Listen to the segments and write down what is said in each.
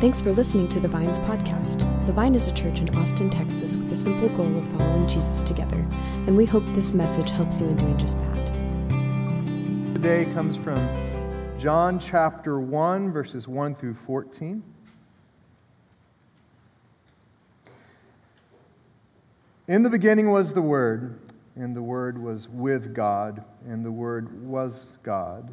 Thanks for listening to the Vines podcast. The Vine is a church in Austin, Texas, with the simple goal of following Jesus together, and we hope this message helps you in doing just that. Today comes from John chapter 1, verses 1 through 14. In the beginning was the Word, and the Word was with God, and the Word was God.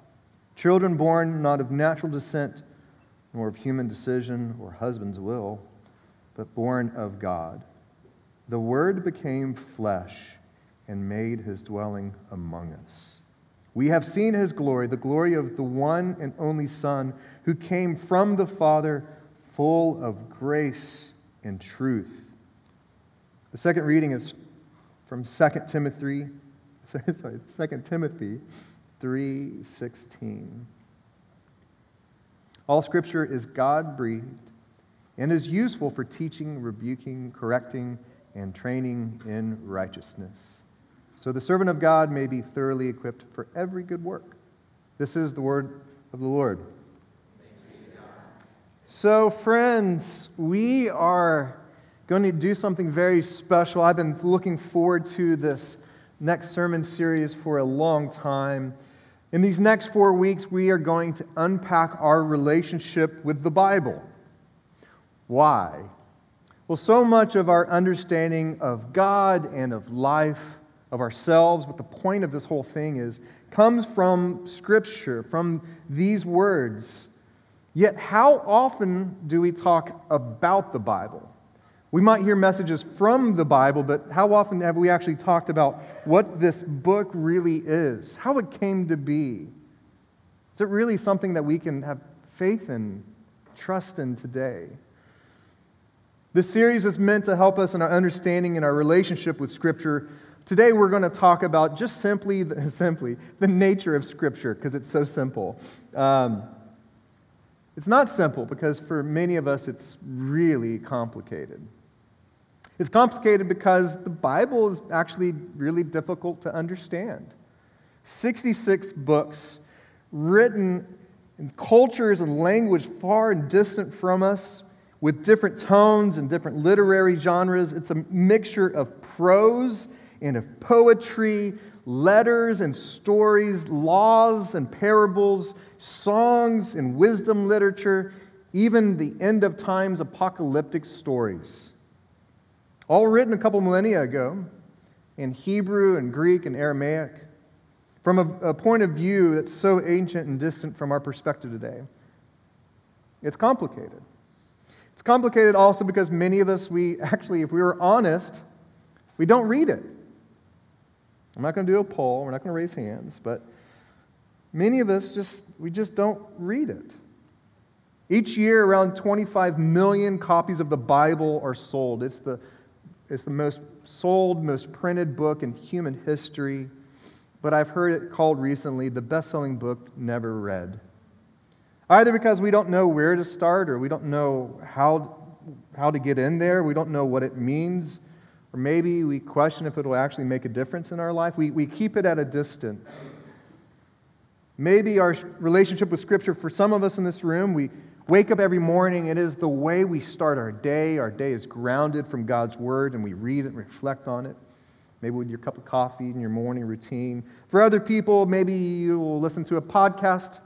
Children born not of natural descent, nor of human decision or husband's will, but born of God. The Word became flesh and made his dwelling among us. We have seen his glory, the glory of the one and only Son who came from the Father, full of grace and truth. The second reading is from 2 Timothy, sorry, 2 Timothy 3:16. All scripture is God-breathed and is useful for teaching, rebuking, correcting, and training in righteousness. So the servant of God may be thoroughly equipped for every good work. This is the word of the Lord. So, friends, we are going to do something very special. I've been looking forward to this next sermon series for a long time. In these next four weeks, we are going to unpack our relationship with the Bible. Why? Well, so much of our understanding of God and of life, of ourselves, what the point of this whole thing is, comes from Scripture, from these words. Yet, how often do we talk about the Bible? We might hear messages from the Bible, but how often have we actually talked about what this book really is, how it came to be? Is it really something that we can have faith in, trust in today? This series is meant to help us in our understanding and our relationship with Scripture. Today, we're going to talk about just simply, simply the nature of Scripture because it's so simple. Um, it's not simple because for many of us, it's really complicated. It's complicated because the Bible is actually really difficult to understand. 66 books written in cultures and language far and distant from us, with different tones and different literary genres. It's a mixture of prose and of poetry, letters and stories, laws and parables, songs and wisdom literature, even the end of times apocalyptic stories all written a couple millennia ago in Hebrew and Greek and Aramaic, from a, a, point of view that's so ancient and distant from our perspective today. It's complicated. It's complicated also because many of us, we actually, if we were honest, we don't read it. I'm not going to do a poll, we're not going to raise hands, but many of us just, we just don't read it. Each year, around 25 million copies of the Bible are sold. It's the it's the most sold, most printed book in human history, but I've heard it called recently the best selling book never read. Either because we don't know where to start or we don't know how, how to get in there, we don't know what it means, or maybe we question if it will actually make a difference in our life. We, we keep it at a distance. Maybe our relationship with Scripture, for some of us in this room, we, wake up every morning, it is the way we start our day. Our day is grounded from God's Word, and we read it and reflect on it. Maybe with your cup of coffee in your morning routine. For other people, maybe you will listen to a podcast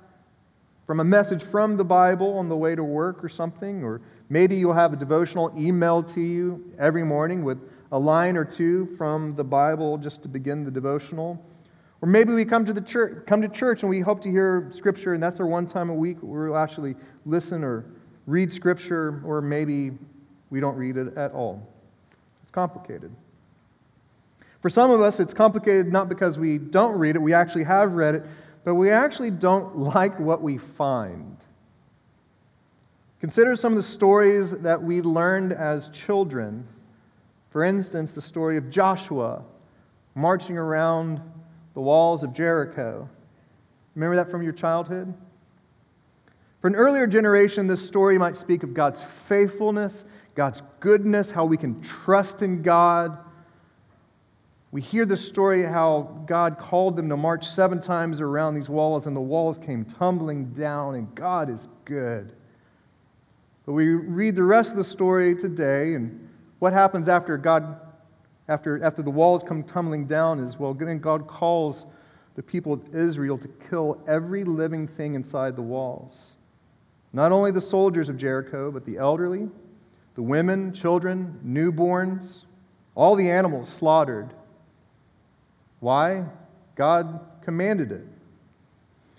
from a message from the Bible on the way to work or something, or Maybe you'll have a devotional emailed to you every morning with a line or two from the Bible just to begin the devotional. Or maybe we come to the church, come to church and we hope to hear scripture, and that's our one time a week where we'll actually listen or read scripture, or maybe we don't read it at all. It's complicated. For some of us, it's complicated not because we don't read it, we actually have read it, but we actually don't like what we find. Consider some of the stories that we learned as children. For instance, the story of Joshua marching around the walls of Jericho. Remember that from your childhood? For an earlier generation, this story might speak of God's faithfulness, God's goodness, how we can trust in God. We hear the story how God called them to march seven times around these walls, and the walls came tumbling down, and God is good. But we read the rest of the story today, and what happens after God after, after the walls come tumbling down is well, then God calls the people of Israel to kill every living thing inside the walls. Not only the soldiers of Jericho, but the elderly, the women, children, newborns, all the animals slaughtered. Why? God commanded it.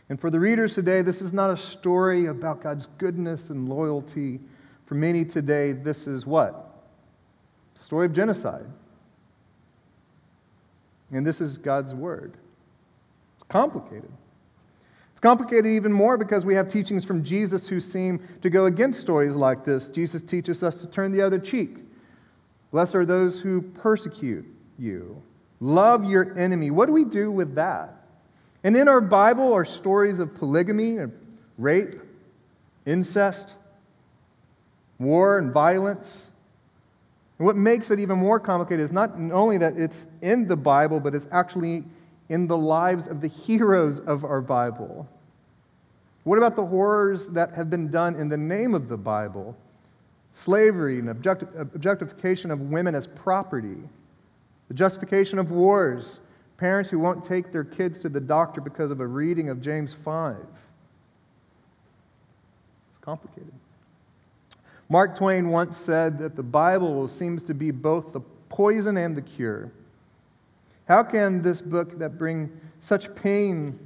And for the readers today, this is not a story about God's goodness and loyalty. For many today, this is what? Story of genocide. And this is God's word. It's complicated. It's complicated even more because we have teachings from Jesus who seem to go against stories like this. Jesus teaches us to turn the other cheek. Blessed are those who persecute you. Love your enemy. What do we do with that? And in our Bible are stories of polygamy, and rape, incest, war, and violence. And what makes it even more complicated is not only that it's in the Bible, but it's actually in the lives of the heroes of our Bible. What about the horrors that have been done in the name of the Bible? Slavery and objectification of women as property, the justification of wars, parents who won't take their kids to the doctor because of a reading of James 5. It's complicated. Mark Twain once said that the Bible seems to be both the poison and the cure. How can this book that brings such pain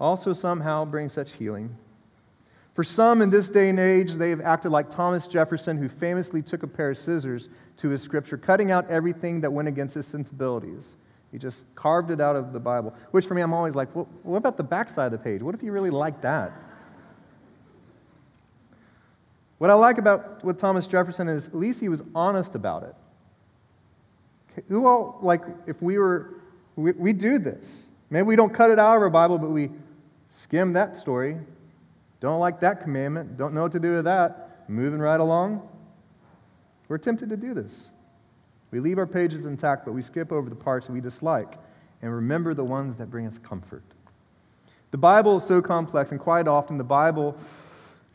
also somehow bring such healing? For some in this day and age, they have acted like Thomas Jefferson, who famously took a pair of scissors to his scripture, cutting out everything that went against his sensibilities. He just carved it out of the Bible, which for me, I'm always like, well, what about the backside of the page? What if you really like that? What I like about with Thomas Jefferson is at least he was honest about it. Who all, like, if we were, we, we do this. Maybe we don't cut it out of our Bible, but we skim that story. Don't like that commandment. Don't know what to do with that. Moving right along. We're tempted to do this. We leave our pages intact, but we skip over the parts we dislike and remember the ones that bring us comfort. The Bible is so complex, and quite often the Bible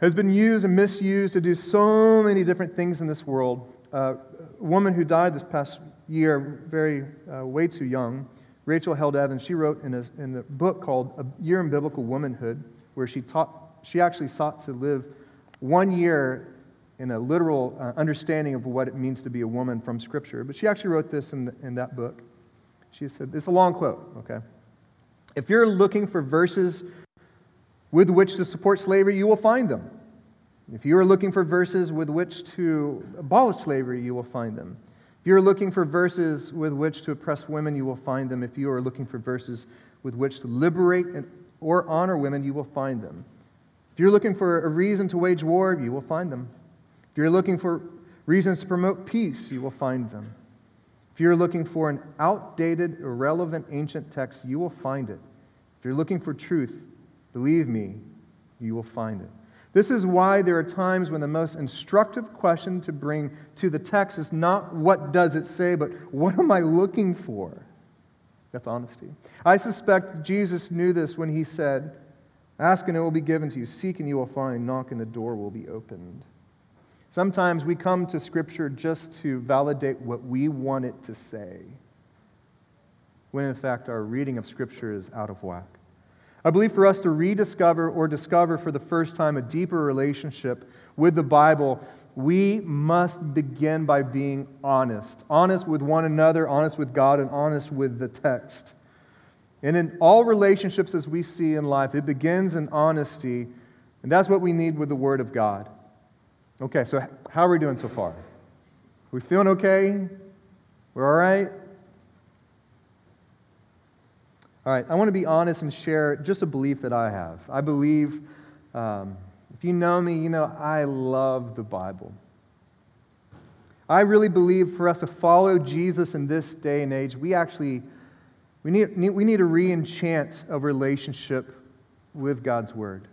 has been used and misused to do so many different things in this world. Uh, a woman who died this past year, very, uh, way too young, Rachel Held Evans, she wrote in a, in a book called A Year in Biblical Womanhood, where she, taught, she actually sought to live one year in a literal uh, understanding of what it means to be a woman from Scripture. But she actually wrote this in, the, in that book. She said, it's a long quote, okay? If you're looking for verses with which to support slavery, you will find them. If you are looking for verses with which to abolish slavery, you will find them. If you are looking for verses with which to oppress women, you will find them. If you are looking for verses with which to liberate or honor women, you will find them. If you're looking for a reason to wage war, you will find them. If you're looking for reasons to promote peace, you will find them. If you're looking for an outdated, irrelevant ancient text, you will find it. If you're looking for truth, Believe me, you will find it. This is why there are times when the most instructive question to bring to the text is not what does it say, but what am I looking for? That's honesty. I suspect Jesus knew this when he said, Ask and it will be given to you, seek and you will find, knock and the door will be opened. Sometimes we come to Scripture just to validate what we want it to say, when in fact our reading of Scripture is out of whack. I believe for us to rediscover or discover for the first time a deeper relationship with the Bible, we must begin by being honest. Honest with one another, honest with God, and honest with the text. And in all relationships as we see in life, it begins in honesty, and that's what we need with the Word of God. Okay, so how are we doing so far? We feeling okay? We're all right? All right, I want to be honest and share just a belief that I have. I believe, um, if you know me, you know I love the Bible. I really believe for us to follow Jesus in this day and age, we actually we need, we need to re-enchant a relationship with God's Word.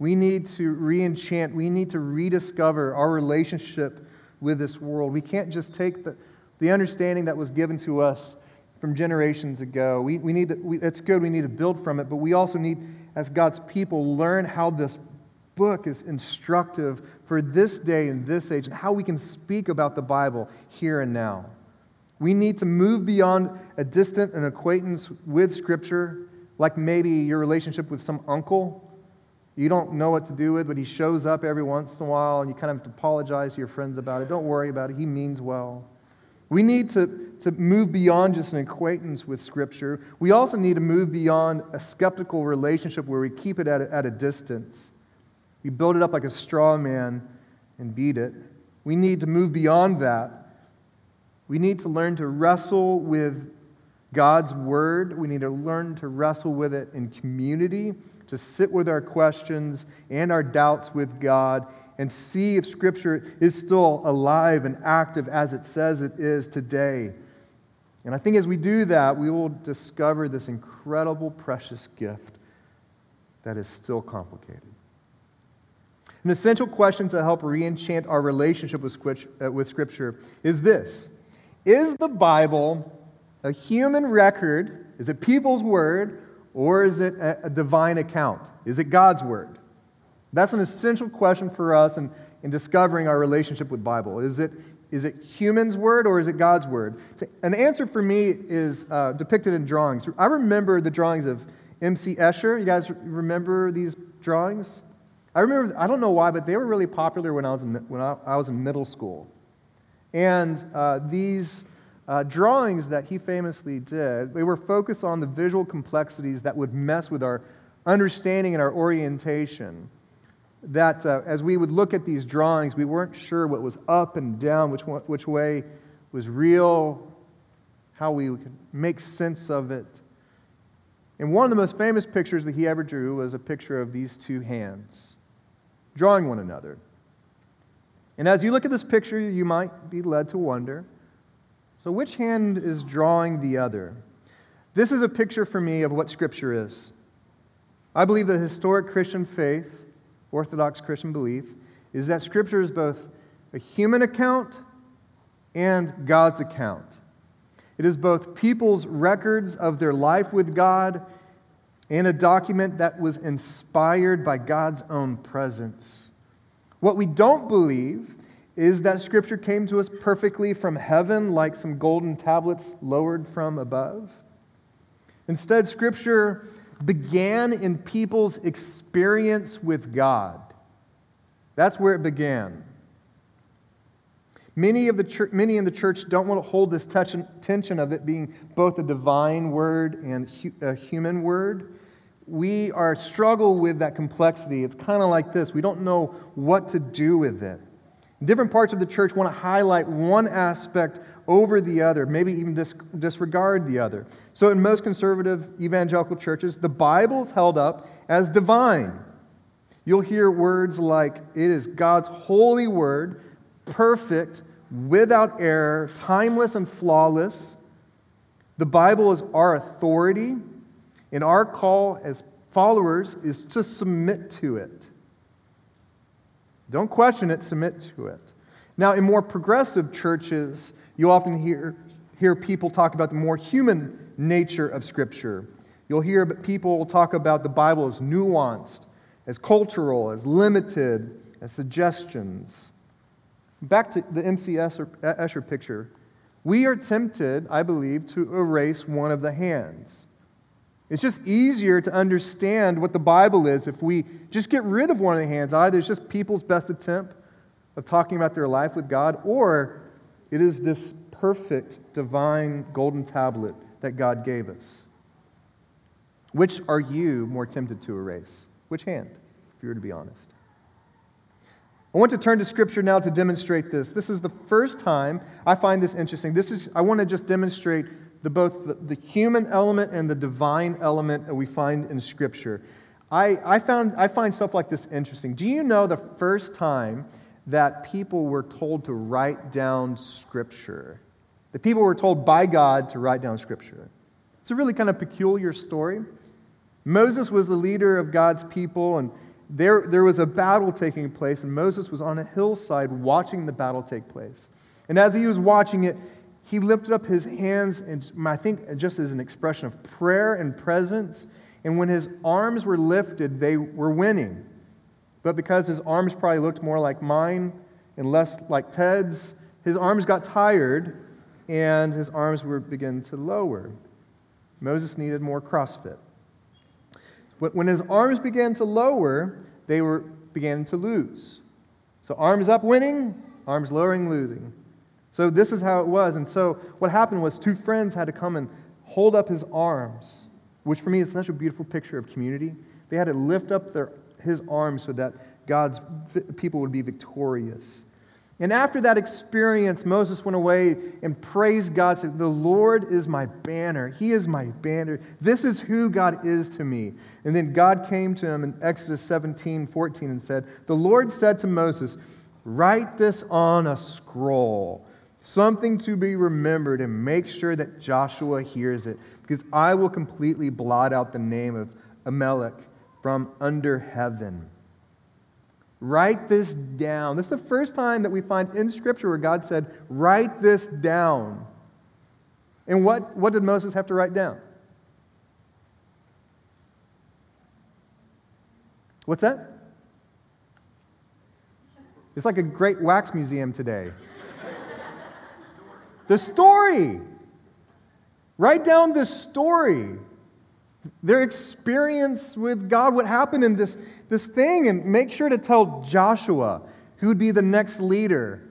We need to re-enchant, we need to rediscover our relationship with this world. We can't just take the, the understanding that was given to us from generations ago. We, we need to, we, it's good, we need to build from it, but we also need, as God's people, learn how this book is instructive for this day and this age and how we can speak about the Bible here and now. We need to move beyond a distant an acquaintance with Scripture, like maybe your relationship with some uncle you don't know what to do with, but he shows up every once in a while and you kind of have to apologize to your friends about it. Don't worry about it, he means well. We need to, to move beyond just an acquaintance with Scripture. We also need to move beyond a skeptical relationship where we keep it at a, at a distance. We build it up like a straw man and beat it. We need to move beyond that. We need to learn to wrestle with God's Word. We need to learn to wrestle with it in community, to sit with our questions and our doubts with God and see if Scripture is still alive and active as it says it is today. And I think as we do that, we will discover this incredible, precious gift that is still complicated. An essential question to help re enchant our relationship uh, with Scripture is this Is the Bible a human record? Is it people's word? Or is it a divine account? Is it God's word? That's an essential question for us in, in discovering our relationship with Bible. Is it, is it human's word or is it God's word? So an answer for me is uh, depicted in drawings. I remember the drawings of M.C. Escher. You guys remember these drawings? I remember, I don't know why, but they were really popular when I was in, when I, I was in middle school. And uh, these uh, drawings that he famously did, they were focused on the visual complexities that would mess with our understanding and our orientation that uh, as we would look at these drawings, we weren't sure what was up and down, which, one, which way was real, how we could make sense of it. And one of the most famous pictures that he ever drew was a picture of these two hands drawing one another. And as you look at this picture, you might be led to wonder so, which hand is drawing the other? This is a picture for me of what Scripture is. I believe the historic Christian faith Orthodox Christian belief is that Scripture is both a human account and God's account. It is both people's records of their life with God and a document that was inspired by God's own presence. What we don't believe is that Scripture came to us perfectly from heaven, like some golden tablets lowered from above. Instead, Scripture began in people's experience with God. That's where it began. Many, of the church, many in the church don't want to hold this tension of it being both a divine word and a human word. We are struggle with that complexity. It's kind of like this. We don't know what to do with it. Different parts of the church want to highlight one aspect over the other, maybe even dis- disregard the other. So, in most conservative evangelical churches, the Bible is held up as divine. You'll hear words like, it is God's holy word, perfect, without error, timeless, and flawless. The Bible is our authority, and our call as followers is to submit to it. Don't question it, submit to it. Now, in more progressive churches, you often hear, hear people talk about the more human nature of Scripture. You'll hear people talk about the Bible as nuanced, as cultural, as limited, as suggestions. Back to the M.C. Escher picture. We are tempted, I believe, to erase one of the hands. It's just easier to understand what the Bible is if we just get rid of one of the hands. Either it's just people's best attempt of talking about their life with God, or it is this perfect divine golden tablet that God gave us. Which are you more tempted to erase? Which hand, if you were to be honest? I want to turn to Scripture now to demonstrate this. This is the first time I find this interesting. This is, I want to just demonstrate the, both the, the human element and the divine element that we find in Scripture. I, I, found, I find stuff like this interesting. Do you know the first time that people were told to write down Scripture? The people were told by God to write down Scripture. It's a really kind of peculiar story. Moses was the leader of God's people, and there, there was a battle taking place, and Moses was on a hillside watching the battle take place. And as he was watching it, he lifted up his hands, and I think just as an expression of prayer and presence. And when his arms were lifted, they were winning. But because his arms probably looked more like mine and less like Ted's, his arms got tired and his arms were beginning to lower. Moses needed more CrossFit. But when his arms began to lower, they were beginning to lose. So arms up winning, arms lowering losing. So this is how it was. And so what happened was two friends had to come and hold up his arms, which for me is such a beautiful picture of community. They had to lift up their, his arms so that God's people would be victorious. And after that experience, Moses went away and praised God, said, The Lord is my banner. He is my banner. This is who God is to me. And then God came to him in Exodus 17, 14, and said, The Lord said to Moses, Write this on a scroll, something to be remembered, and make sure that Joshua hears it, because I will completely blot out the name of Amalek from under heaven. Write this down. This is the first time that we find in Scripture where God said, Write this down. And what, what did Moses have to write down? What's that? It's like a great wax museum today. the story. Write down the story. Their experience with God, what happened in this, this thing, and make sure to tell Joshua, who would be the next leader,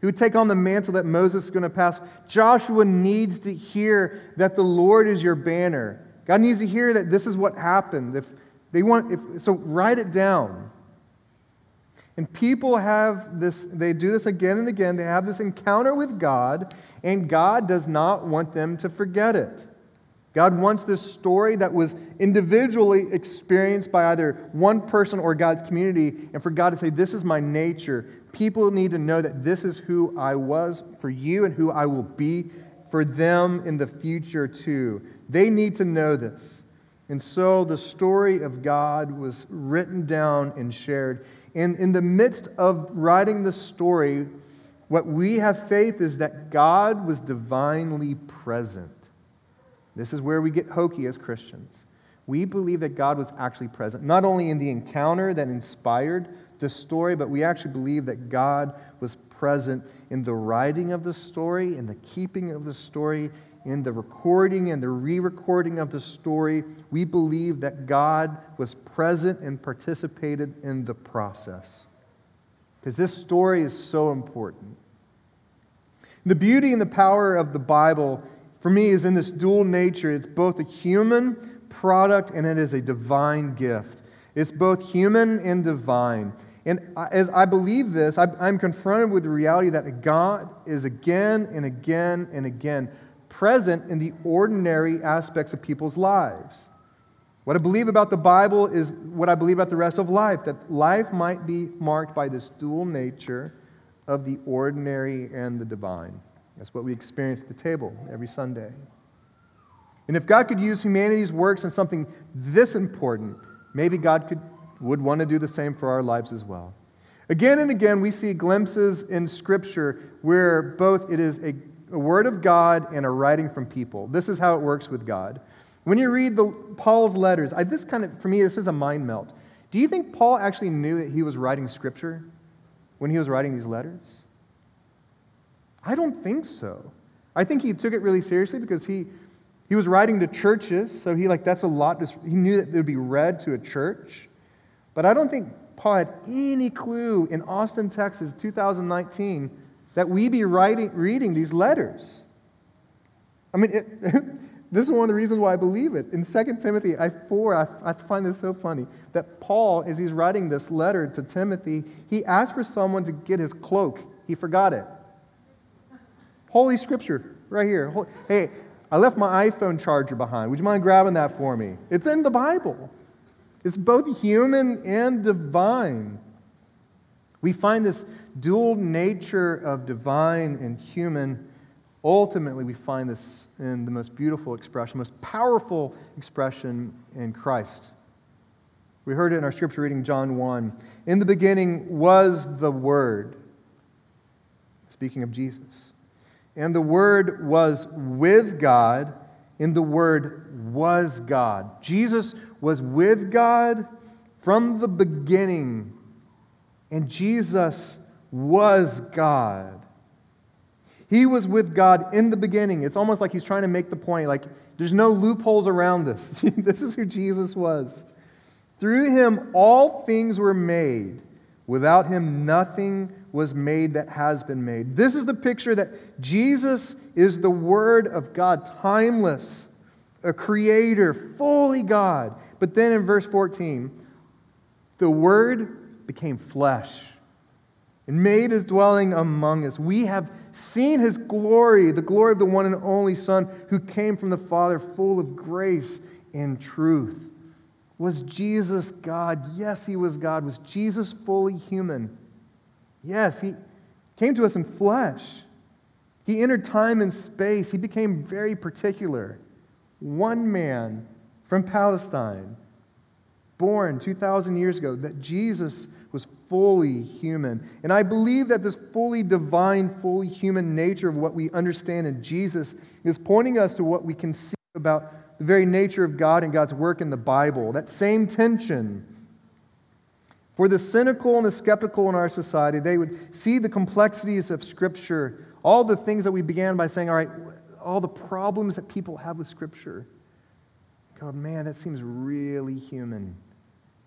who would take on the mantle that Moses is going to pass. Joshua needs to hear that the Lord is your banner. God needs to hear that this is what happened. If they want, if, so write it down. And people have this, they do this again and again. They have this encounter with God, and God does not want them to forget it. God wants this story that was individually experienced by either one person or God's community, and for God to say, This is my nature. People need to know that this is who I was for you and who I will be for them in the future, too. They need to know this. And so the story of God was written down and shared. And in the midst of writing the story, what we have faith is that God was divinely present. This is where we get hokey as Christians. We believe that God was actually present, not only in the encounter that inspired the story, but we actually believe that God was present in the writing of the story, in the keeping of the story, in the recording and the re recording of the story. We believe that God was present and participated in the process. Because this story is so important. The beauty and the power of the Bible for me is in this dual nature. It's both a human product and it is a divine gift. It's both human and divine. And as I believe this, I'm confronted with the reality that God is again and again and again present in the ordinary aspects of people's lives. What I believe about the Bible is what I believe about the rest of life that life might be marked by this dual nature of the ordinary and the divine. That's what we experience at the table every Sunday. And if God could use humanity's works in something this important, maybe God could, would want to do the same for our lives as well. Again and again, we see glimpses in Scripture where both it is a, a word of God and a writing from people. This is how it works with God. When you read the, Paul's letters, I, this kind of, for me, this is a mind melt. Do you think Paul actually knew that he was writing Scripture when he was writing these letters? I don't think so. I think he took it really seriously because he, he was writing to churches, so he like that's a lot. He knew that it would be read to a church. But I don't think Paul had any clue in Austin, Texas, 2019, that we be writing, reading these letters. I mean, it, this is one of the reasons why I believe it. In 2 Timothy I, 4, I, I find this so funny that Paul, as he's writing this letter to Timothy, he asked for someone to get his cloak. He forgot it. Holy Scripture, right here. Hey, I left my iPhone charger behind. Would you mind grabbing that for me? It's in the Bible. It's both human and divine. We find this dual nature of divine and human. Ultimately, we find this in the most beautiful expression, most powerful expression in Christ. We heard it in our scripture reading, John 1. In the beginning was the Word, speaking of Jesus. And the Word was with God, and the Word was God. Jesus was with God from the beginning, and Jesus was God. He was with God in the beginning. It's almost like he's trying to make the point like, there's no loopholes around this. this is who Jesus was. Through him, all things were made. Without him, nothing was made that has been made. This is the picture that Jesus is the Word of God, timeless, a creator, fully God. But then in verse 14, the Word became flesh and made his dwelling among us. We have seen his glory, the glory of the one and only Son who came from the Father, full of grace and truth. Was Jesus God? Yes, he was God. Was Jesus fully human? Yes, he came to us in flesh. He entered time and space. He became very particular. One man from Palestine, born 2,000 years ago, that Jesus was fully human. And I believe that this fully divine, fully human nature of what we understand in Jesus is pointing us to what we can see about the very nature of God and God's work in the Bible. That same tension. For the cynical and the skeptical in our society, they would see the complexities of Scripture, all the things that we began by saying, all right, all the problems that people have with Scripture. God, man, that seems really human.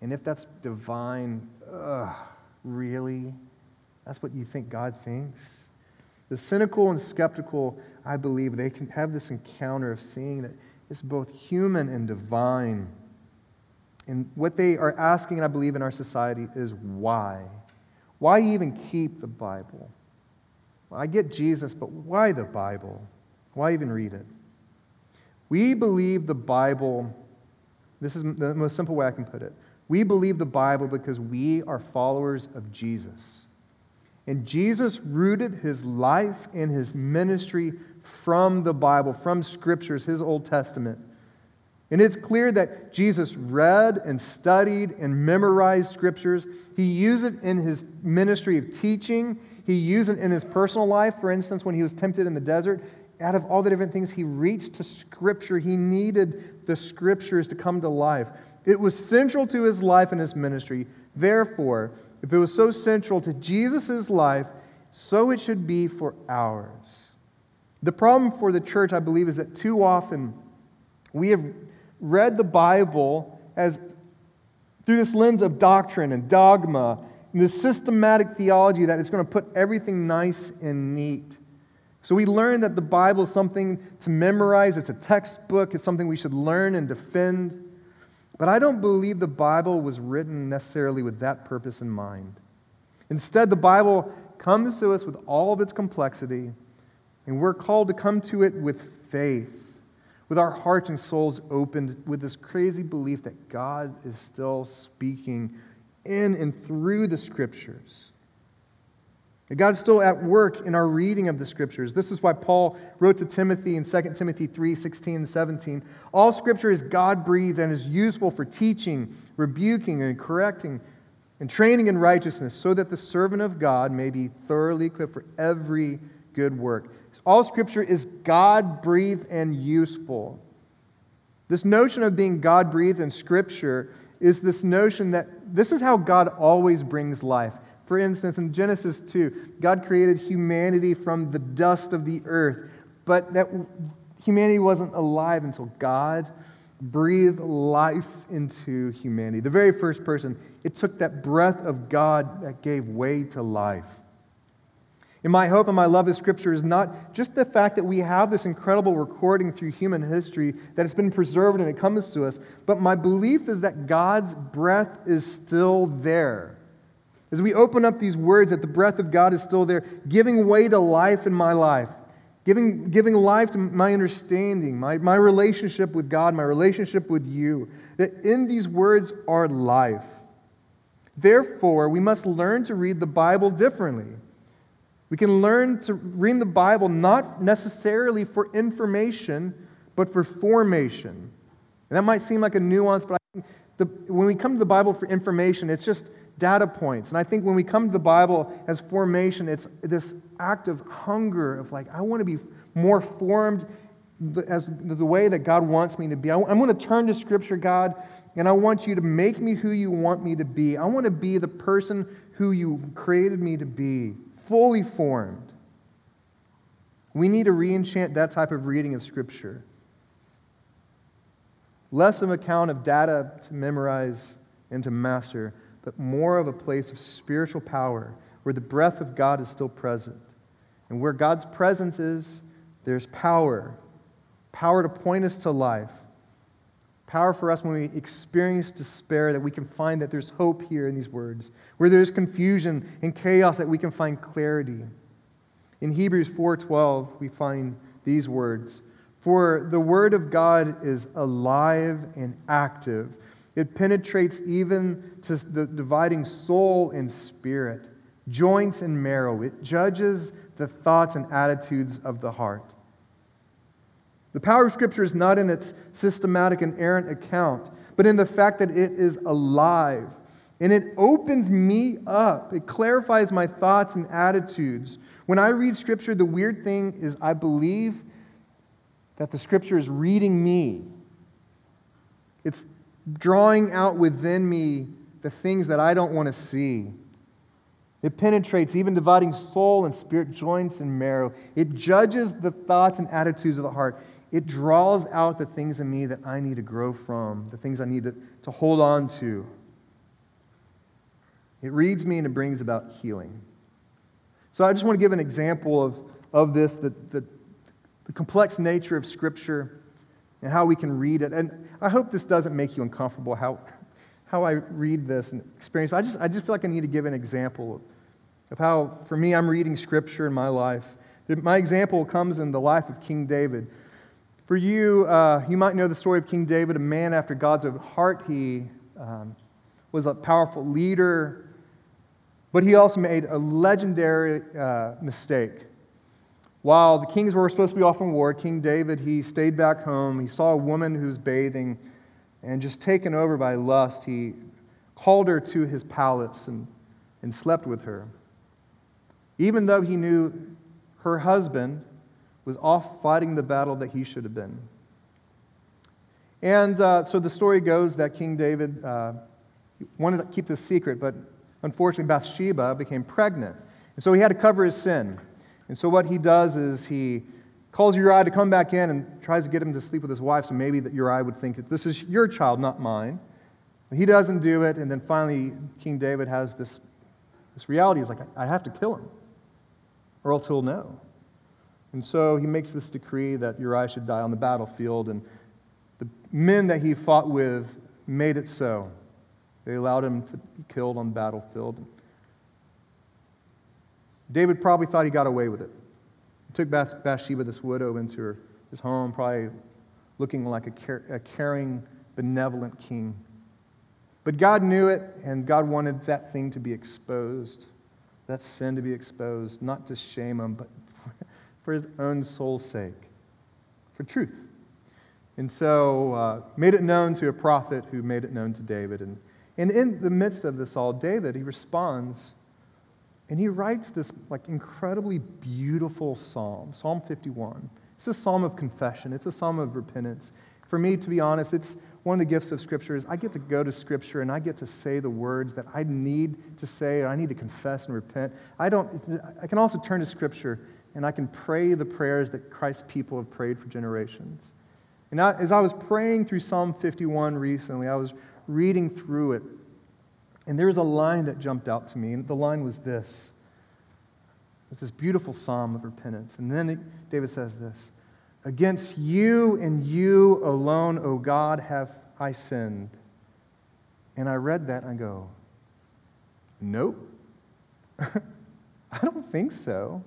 And if that's divine, ugh, really? That's what you think God thinks? The cynical and skeptical, I believe, they can have this encounter of seeing that it's both human and divine. And what they are asking, and I believe, in our society is why? Why even keep the Bible? Well, I get Jesus, but why the Bible? Why even read it? We believe the Bible, this is the most simple way I can put it. We believe the Bible because we are followers of Jesus. And Jesus rooted his life and his ministry from the Bible, from scriptures, his Old Testament. And it's clear that Jesus read and studied and memorized scriptures. He used it in his ministry of teaching. He used it in his personal life. For instance, when he was tempted in the desert, out of all the different things, he reached to Scripture. He needed the Scriptures to come to life. It was central to his life and his ministry. Therefore, if it was so central to Jesus' life, so it should be for ours. The problem for the church, I believe, is that too often we have read the Bible as through this lens of doctrine and dogma and this systematic theology that is going to put everything nice and neat. So we learn that the Bible is something to memorize, it's a textbook, it's something we should learn and defend. But I don't believe the Bible was written necessarily with that purpose in mind. Instead, the Bible comes to us with all of its complexity, and we're called to come to it with faith, with our hearts and souls opened, with this crazy belief that God is still speaking in and through the Scriptures. God is still at work in our reading of the scriptures. This is why Paul wrote to Timothy in 2 Timothy 3 16 and 17. All scripture is God breathed and is useful for teaching, rebuking, and correcting, and training in righteousness, so that the servant of God may be thoroughly equipped for every good work. All scripture is God breathed and useful. This notion of being God breathed in scripture is this notion that this is how God always brings life. For instance, in Genesis 2, God created humanity from the dust of the earth, but that Humanity wasn't alive until God breathed life into humanity. The very first person, it took that breath of God that gave way to life. And my hope and my love of Scripture is not just the fact that we have this incredible recording through human history that has been preserved and it comes to us, but my belief is that God's breath is still there. As we open up these words, that the breath of God is still there, giving way to life in my life, giving, giving life to my understanding, my, my relationship with God, my relationship with you, that in these words are life. Therefore, we must learn to read the Bible differently. We can learn to read the Bible not necessarily for information, but for formation. And that might seem like a nuance, but I think the, when we come to the Bible for information, it's just data points. And I think when we come to the Bible as formation, it's this act of hunger of like, I want to be more formed as the way that God wants me to be. I'm going to turn to Scripture, God, and I want you to make me who you want me to be. I want to be the person who you created me to be fully formed. We need to re enchant that type of reading of Scripture. Less of an account of data to memorize and to master, but more of a place of spiritual power where the breath of God is still present. And where God's presence is, there's power power to point us to life. Power for us when we experience despair, that we can find that there's hope here in these words. Where there's confusion and chaos, that we can find clarity. In Hebrews 4:12, we find these words. For the word of God is alive and active. It penetrates even to the dividing soul and spirit, joints and marrow. It judges the thoughts and attitudes of the heart. The power of Scripture is not in its systematic and errant account, but in the fact that it is alive. And it opens me up. It clarifies my thoughts and attitudes. When I read Scripture, the weird thing is I believe that the Scripture is reading me. It's drawing out within me the things that I don't want to see. It penetrates, even dividing soul and spirit, joints and marrow. It judges the thoughts and attitudes of the heart. It draws out the things in me that I need to grow from, the things I need to, to hold on to. It reads me and it brings about healing. So I just want to give an example of, of this, the, the, the complex nature of Scripture and how we can read it. And I hope this doesn't make you uncomfortable how, how I read this and experience. But I just, I just feel like I need to give an example of how, for me, I'm reading Scripture in my life. My example comes in the life of King David. For you, uh, you might know the story of King David, a man after God's own heart. He um, was a powerful leader, but he also made a legendary uh, mistake. While the kings were supposed to be off in war, King David, he stayed back home. He saw a woman who's bathing, and just taken over by lust, he called her to his palace and, and slept with her. Even though he knew her husband was off fighting the battle that he should have been. And uh, so the story goes that King David uh, wanted to keep this secret, but unfortunately Bathsheba became pregnant. And so he had to cover his sin. And so what he does is he calls Uriah to come back in and tries to get him to sleep with his wife so maybe that Uriah would think that this is your child, not mine. But he doesn't do it, and then finally King David has this, this reality. He's like, I have to kill him, or else he'll know. And so he makes this decree that Uriah should die on the battlefield, and the men that he fought with made it so. They allowed him to be killed on the battlefield. David probably thought he got away with it. He took Bathsheba, this widow, into her, his home, probably looking like a, a caring, benevolent king. But God knew it, and God wanted that thing to be exposed, that sin to be exposed, not to shame him, but for his own soul's sake, for truth. And so uh, made it known to a prophet who made it known to David. And, and in the midst of this all, David, he responds and he writes this like incredibly beautiful psalm, Psalm 51. It's a psalm of confession. It's a psalm of repentance. For me, to be honest, it's one of the gifts of Scripture is I get to go to Scripture and I get to say the words that I need to say or I need to confess and repent. I, don't, I can also turn to Scripture and I can pray the prayers that Christ's people have prayed for generations. And I, as I was praying through Psalm 51 recently, I was reading through it, and there was a line that jumped out to me, and the line was this. It's this beautiful psalm of repentance. And then David says this Against you and you alone, O God, have I sinned. And I read that and I go, Nope. I don't think so.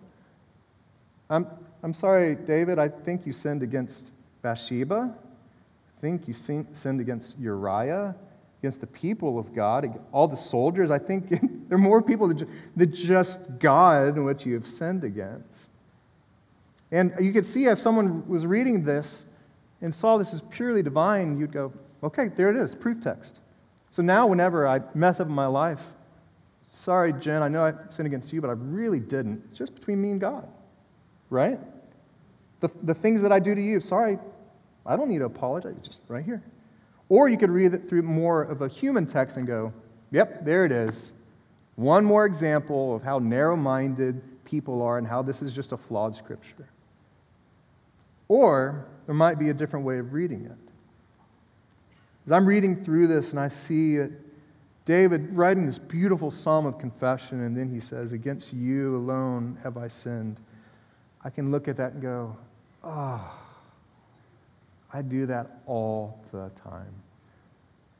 I'm, I'm sorry, David, I think you sinned against Bathsheba. I think you sinned against Uriah, against the people of God, all the soldiers. I think there are more people than just God in which you have sinned against. And you could see if someone was reading this and saw this as purely divine, you'd go, okay, there it is, proof text. So now, whenever I mess up in my life, sorry, Jen, I know I sinned against you, but I really didn't. It's just between me and God, right? The, the things that I do to you, sorry, I don't need to apologize, just right here. Or you could read it through more of a human text and go, yep, there it is. One more example of how narrow minded people are and how this is just a flawed scripture. Or there might be a different way of reading it. As I'm reading through this and I see it, David writing this beautiful psalm of confession, and then he says, Against you alone have I sinned. I can look at that and go, Oh, I do that all the time.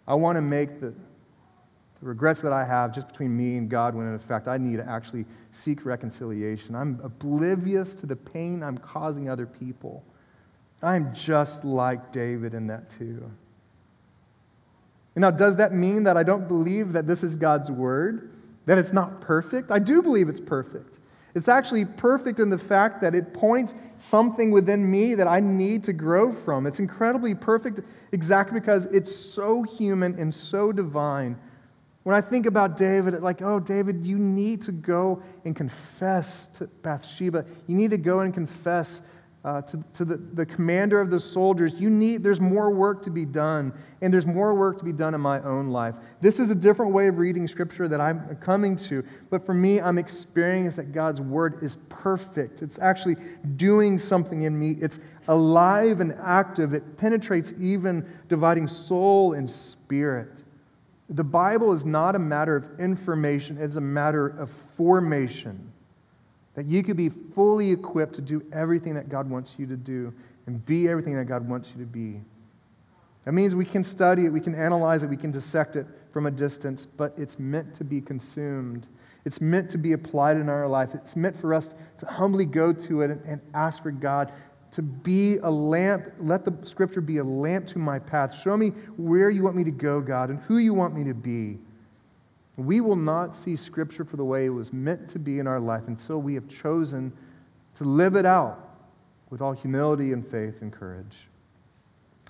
I want to make the, the regrets that I have just between me and God when, in fact, I need to actually seek reconciliation. I'm oblivious to the pain I'm causing other people. I'm just like David in that too. Now, does that mean that I don't believe that this is God's word? That it's not perfect? I do believe it's perfect. It's actually perfect in the fact that it points something within me that I need to grow from. It's incredibly perfect exactly because it's so human and so divine. When I think about David, like, oh, David, you need to go and confess to Bathsheba. You need to go and confess uh, to, to the, the commander of the soldiers, you need, there's more work to be done, and there's more work to be done in my own life. This is a different way of reading Scripture that I'm coming to, but for me, I'm experiencing that God's Word is perfect. It's actually doing something in me, it's alive and active, it penetrates even dividing soul and spirit. The Bible is not a matter of information, it's a matter of formation that you could be fully equipped to do everything that God wants you to do and be everything that God wants you to be. That means we can study it, we can analyze it, we can dissect it from a distance, but it's meant to be consumed. It's meant to be applied in our life. It's meant for us to humbly go to it and, and ask for God to be a lamp. Let the scripture be a lamp to my path. Show me where you want me to go, God, and who you want me to be. We will not see Scripture for the way it was meant to be in our life until we have chosen to live it out with all humility and faith and courage.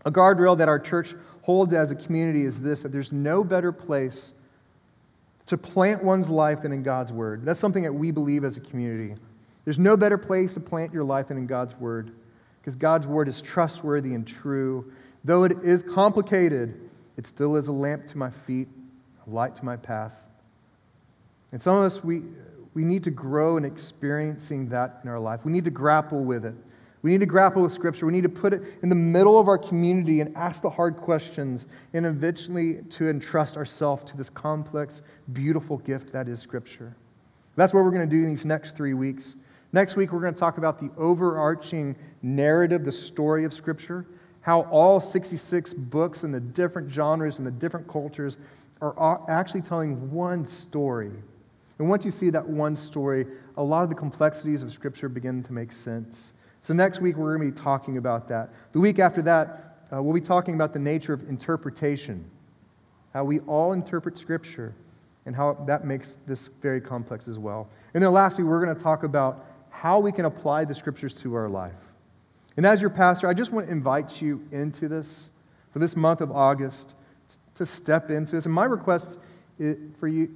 A guardrail that our church holds as a community is this that there's no better place to plant one's life than in God's Word. That's something that we believe as a community. There's no better place to plant your life than in God's Word because God's Word is trustworthy and true. Though it is complicated, it still is a lamp to my feet light to my path. And some of us, we, we need to grow in experiencing that in our life. We need to grapple with it. We need to grapple with Scripture. We need to put it in the middle of our community and ask the hard questions and eventually to entrust ourselves to this complex, beautiful gift that is Scripture. That's what we're going to do in these next three weeks. Next week, we're going to talk about the overarching narrative, the story of Scripture, how all 66 books and the different genres and the different cultures are actually telling one story. And once you see that one story, a lot of the complexities of Scripture begin to make sense. So, next week, we're going to be talking about that. The week after that, uh, we'll be talking about the nature of interpretation, how we all interpret Scripture, and how that makes this very complex as well. And then, lastly, we're going to talk about how we can apply the Scriptures to our life. And as your pastor, I just want to invite you into this for this month of August to step into this. And my request for you,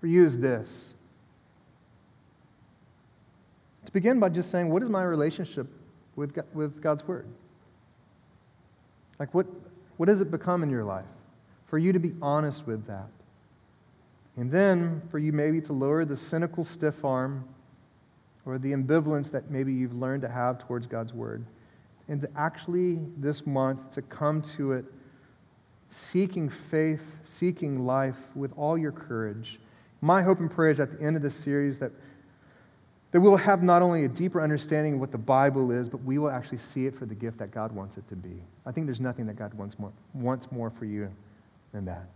for you is this to begin by just saying, What is my relationship with, God, with God's Word? Like, what, what does it become in your life? For you to be honest with that. And then for you maybe to lower the cynical stiff arm or the ambivalence that maybe you've learned to have towards God's word. And to actually, this month, to come to it seeking faith, seeking life with all your courage. My hope and prayer is at the end of this series that, that we will have not only a deeper understanding of what the Bible is, but we will actually see it for the gift that God wants it to be. I think there's nothing that God wants more, wants more for you than that.